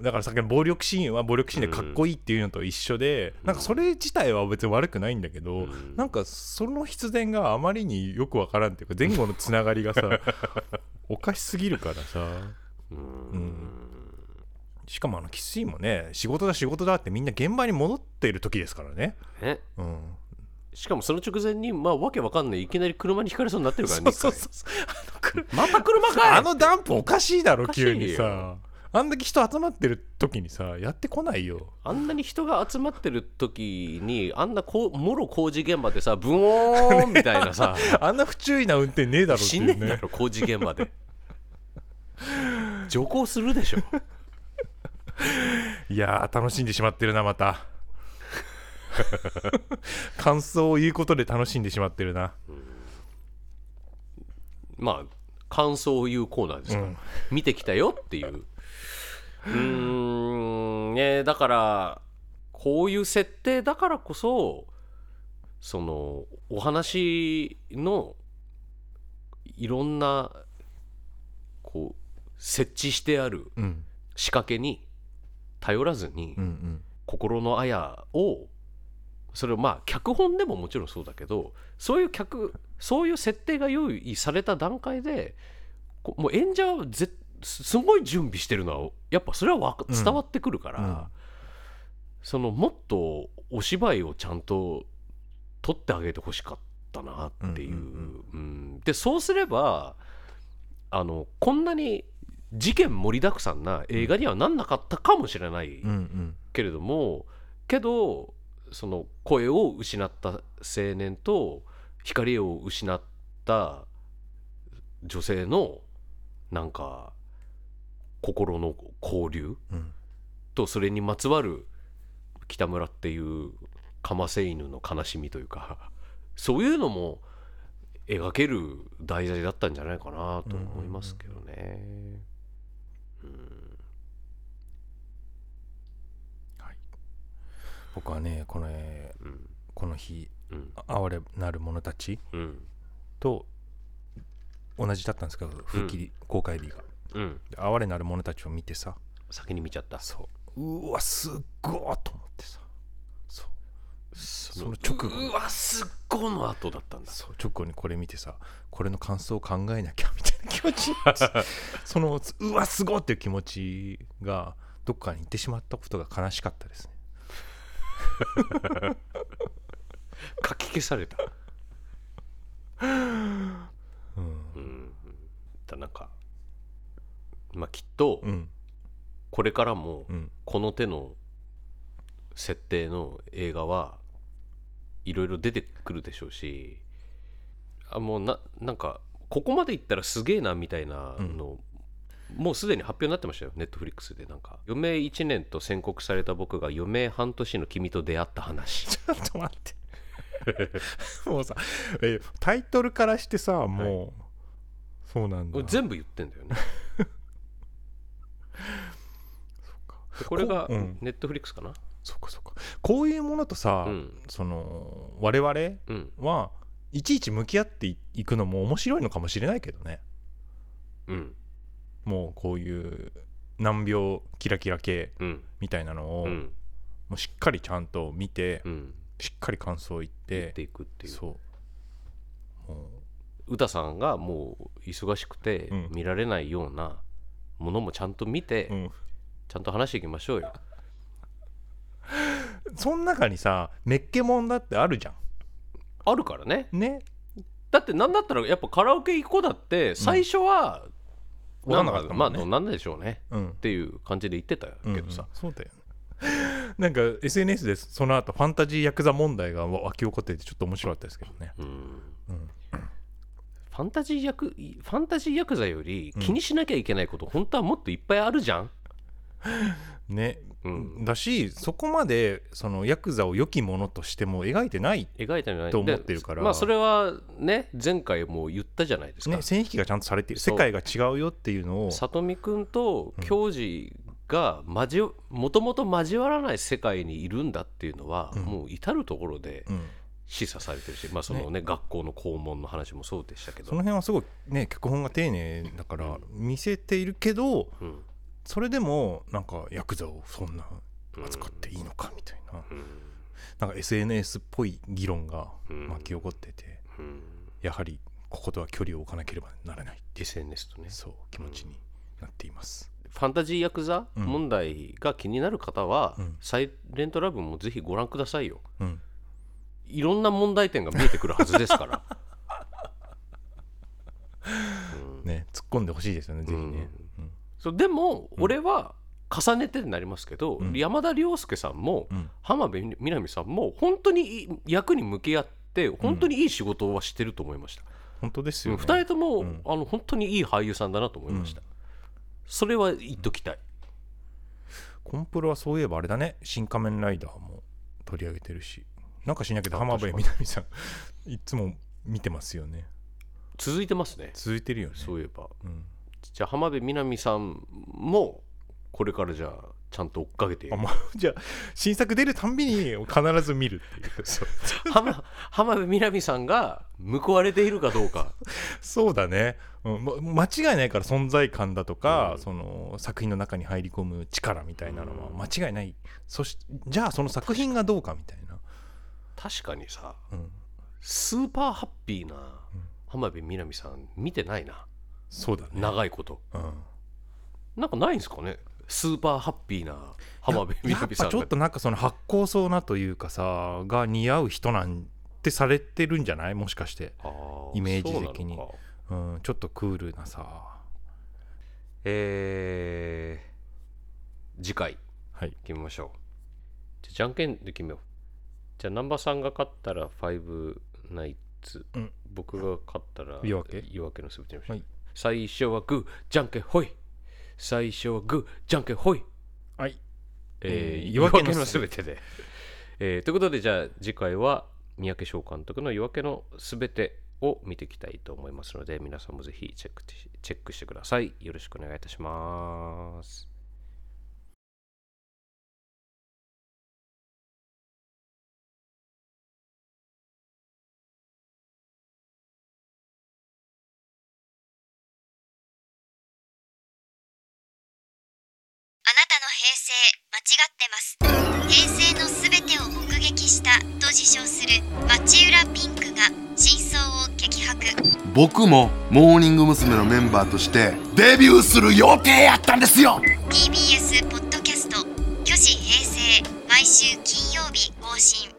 だからさっきの暴力シーンは暴力シーンでかっこいいっていうのと一緒で、なんかそれ自体は別に悪くないんだけど、うん。なんかその必然があまりによくわからんっていうか前後のつながりがさ おかしすぎるからさ。ううん。んしかもあのキスシーンもね仕事だ仕事だってみんな現場に戻っている時ですからね、ねうん、しかもその直前にまあわけわかんない。いきなり車にひかれそうになってるからねそうそうそう。あの車一回また車かいあのダンプおかしいだろ急にさあんだけ人集まってる時にさやってこないよ。あんなに人が集まってる時にあんなこうもろ工事現場でさブオーンみたいなさ あんな不注意な運転ねえだろって死いうね。ねえだろ工事現場で。徐行するでしょ。いやー楽しんでしまってるなまた。感想を言うことで楽しんでしまってるな。まあ感想を言うコーナーですから、うん。見てきたよっていううーん。ねだからこういう設定だからこそそのお話のいろんなこう設置してあるうん。仕掛けに頼らずに、うんうん。心のあやをそれをまあ脚本でももちろんそうだけどそういう客そういう設定が用意された段階でこもう演者はぜすすごい準備してるのはやっぱそれは伝わってくるから、うん。そのもっとお芝居をちゃんと撮ってあげてほしかったなっていう,、ううんん。うん。でそうすればあのこんなに事件盛りだくさんな映画にはなんなかったかもしれない、うんうん。けれどもけどその声を失った青年と光を失った女性のなんか心の交流？うん。とそれにまつわる北村っていうかませ犬の悲しみというか そういうのも描ける題材だったんじゃないかなと思いますけどね。うん。はい。僕はねこのえーうん。この日うん。あ哀れなる者たちうん。と同じだったんですけど復帰公開日がうん。で哀れなる者たちを見てさ。先に見ちゃった。そう。うわすっごーと思ってさ。そう。そその直後うわすっごの後だったんだ。そう直後にこれ見てさこれの感想を考えなきゃみたいな気持ちになって。そのうわすごいっていう気持ちがどっかに行ってしまったことが悲しかったですね。かき消された。うん。うん。だなんかまあきっとうん。これからもうん。この手の設定の映画はいろいろ出てくるでしょうしあもうななんかここまでいったらすげえなみたいなの、もうすでに発表になってましたよネットフリックスで。なんか余命1年と宣告された僕が余命半年の君と出会った話。ちょっと待って。もうさえタイトルからしてさもう、そうなんだ。全部言ってんだよね。で これがネットフリックスかな？そっかそっか。こういうものとさ、うん。その我々うん。はいちいち向き合っていいくのも面白いのかもしれないけどね。うん。もうこういう難病キラキラ系うん。みたいなのを、うん。もうしっかりちゃんと見て、うん。しっかり感想を言っていくっていう。そう。も歌さんがもう忙しくてうん。見られないようなものもちゃんと見て、う、うん、ちゃんと話していきましょうよ。その中にさメッケモンだってあるじゃあるからね。んね。だってなんだったらやっぱカラオケ行こうだって最初は、分かんなかったまあもんね、なんででしょうね。うん。っていう感じで言ってたけどさ、うんうん。そうだよね。なんか SNS でその後ファンタジーヤクザ問題が湧き起こっててちょっと面白かったですけどね、うん。うん、ファンタジーヤクファンタジーヤクザより気にしなきゃいけないこと、本当はもっといっぱいあるじゃん、ね、うん、だしそこまでそのヤクザを良きものとしても描いてない、描いたんじゃない。と思ってるから。でまあそれはね前回も言ったじゃないですか、ね、線引きがちゃんとされている世界が違うよっていうのを。里見くんと教授が交もともと交わらない世界にいるんだっていうのは、うん。もう至る所でうん、示唆されてるし、まあそのね学校の校門の話もそうでしたけど。その辺はすごいね脚本が丁寧だから見せているけどうん。それでもなんかヤクザをそんなうん扱っていいのかみたいな。うん。なんか SNS っぽい議論がうん。巻き起こっててうん。やはりこことは距離を置かなければならない SNS とね。そう気持ちになっています。ファンタジーヤクザうん。問題が気になる方は、うん。サイレントラブもぜひご覧くださいよ。うん、いろんな問題点が見えてくるはずですから、う んね突っ込んでほしいですよねぜひね。うんそうでも俺は重ねてになりますけど、うん。山田涼介さんもうん。浜辺美波さんも本当に役に向き合って本当にいい仕事はしてると思いました、本当ですうんよね。2人とも、うん。あの本当にいい俳優さんだなと思いました、それは言っときたい、コンプロはそういえばあれだね。新仮面ライダーも取り上げてるしなんかしなきゃあ浜辺美波さん いつも見てますよね。続いてますね。続いてるよね。そういえば。うん、じゃあ浜辺美波さんもこれからじゃあちゃんと追っかけて。あまあ じゃあ新作出るたんびに必ず見るっていう。そう。浜浜辺美波さんが報われているかどうか。そうだね、うん、ま間違いないから存在感だとか、うん。その作品の中に入り込む力みたいなのはうん。間違いない、そしじゃあその作品がどうかみたいな、確かにさうん、スーパーハッピーな浜辺美波さん見てないな。そうだね、長いこと。うん、なんかないんですかね？スーパーハッピーな浜辺美波さん。ちょっとなんかその発酵そうなというかさが似合う人なんてされてるんじゃない？もしかして、イメージ的に。そうん、ちょっとクールなさ。えー、次回。はい。決めましょう。じゃあじゃんけんで決めようじゃあ南波さんが勝ったら5ナイツ、うん。僕が勝ったら夜明け？夜明けのすべてはい。最初はグーじゃんけんほい最初はグーじゃんけんほいはい。えーえー夜明けのすべてで、えーということでじゃあ次回は三宅翔監督の夜明けのすべてを見ていきたいと思いますので皆さんもぜひチェックしチェックしてください。よろしくお願いいたします間違ってます。平成のすべてを目撃したと自称する町浦ピンクが真相を激白。僕もモーニング娘。のメンバーとしてデビューする予定やったんですよ。TBS ポッドキャスト「巨子平成」毎週金曜日更新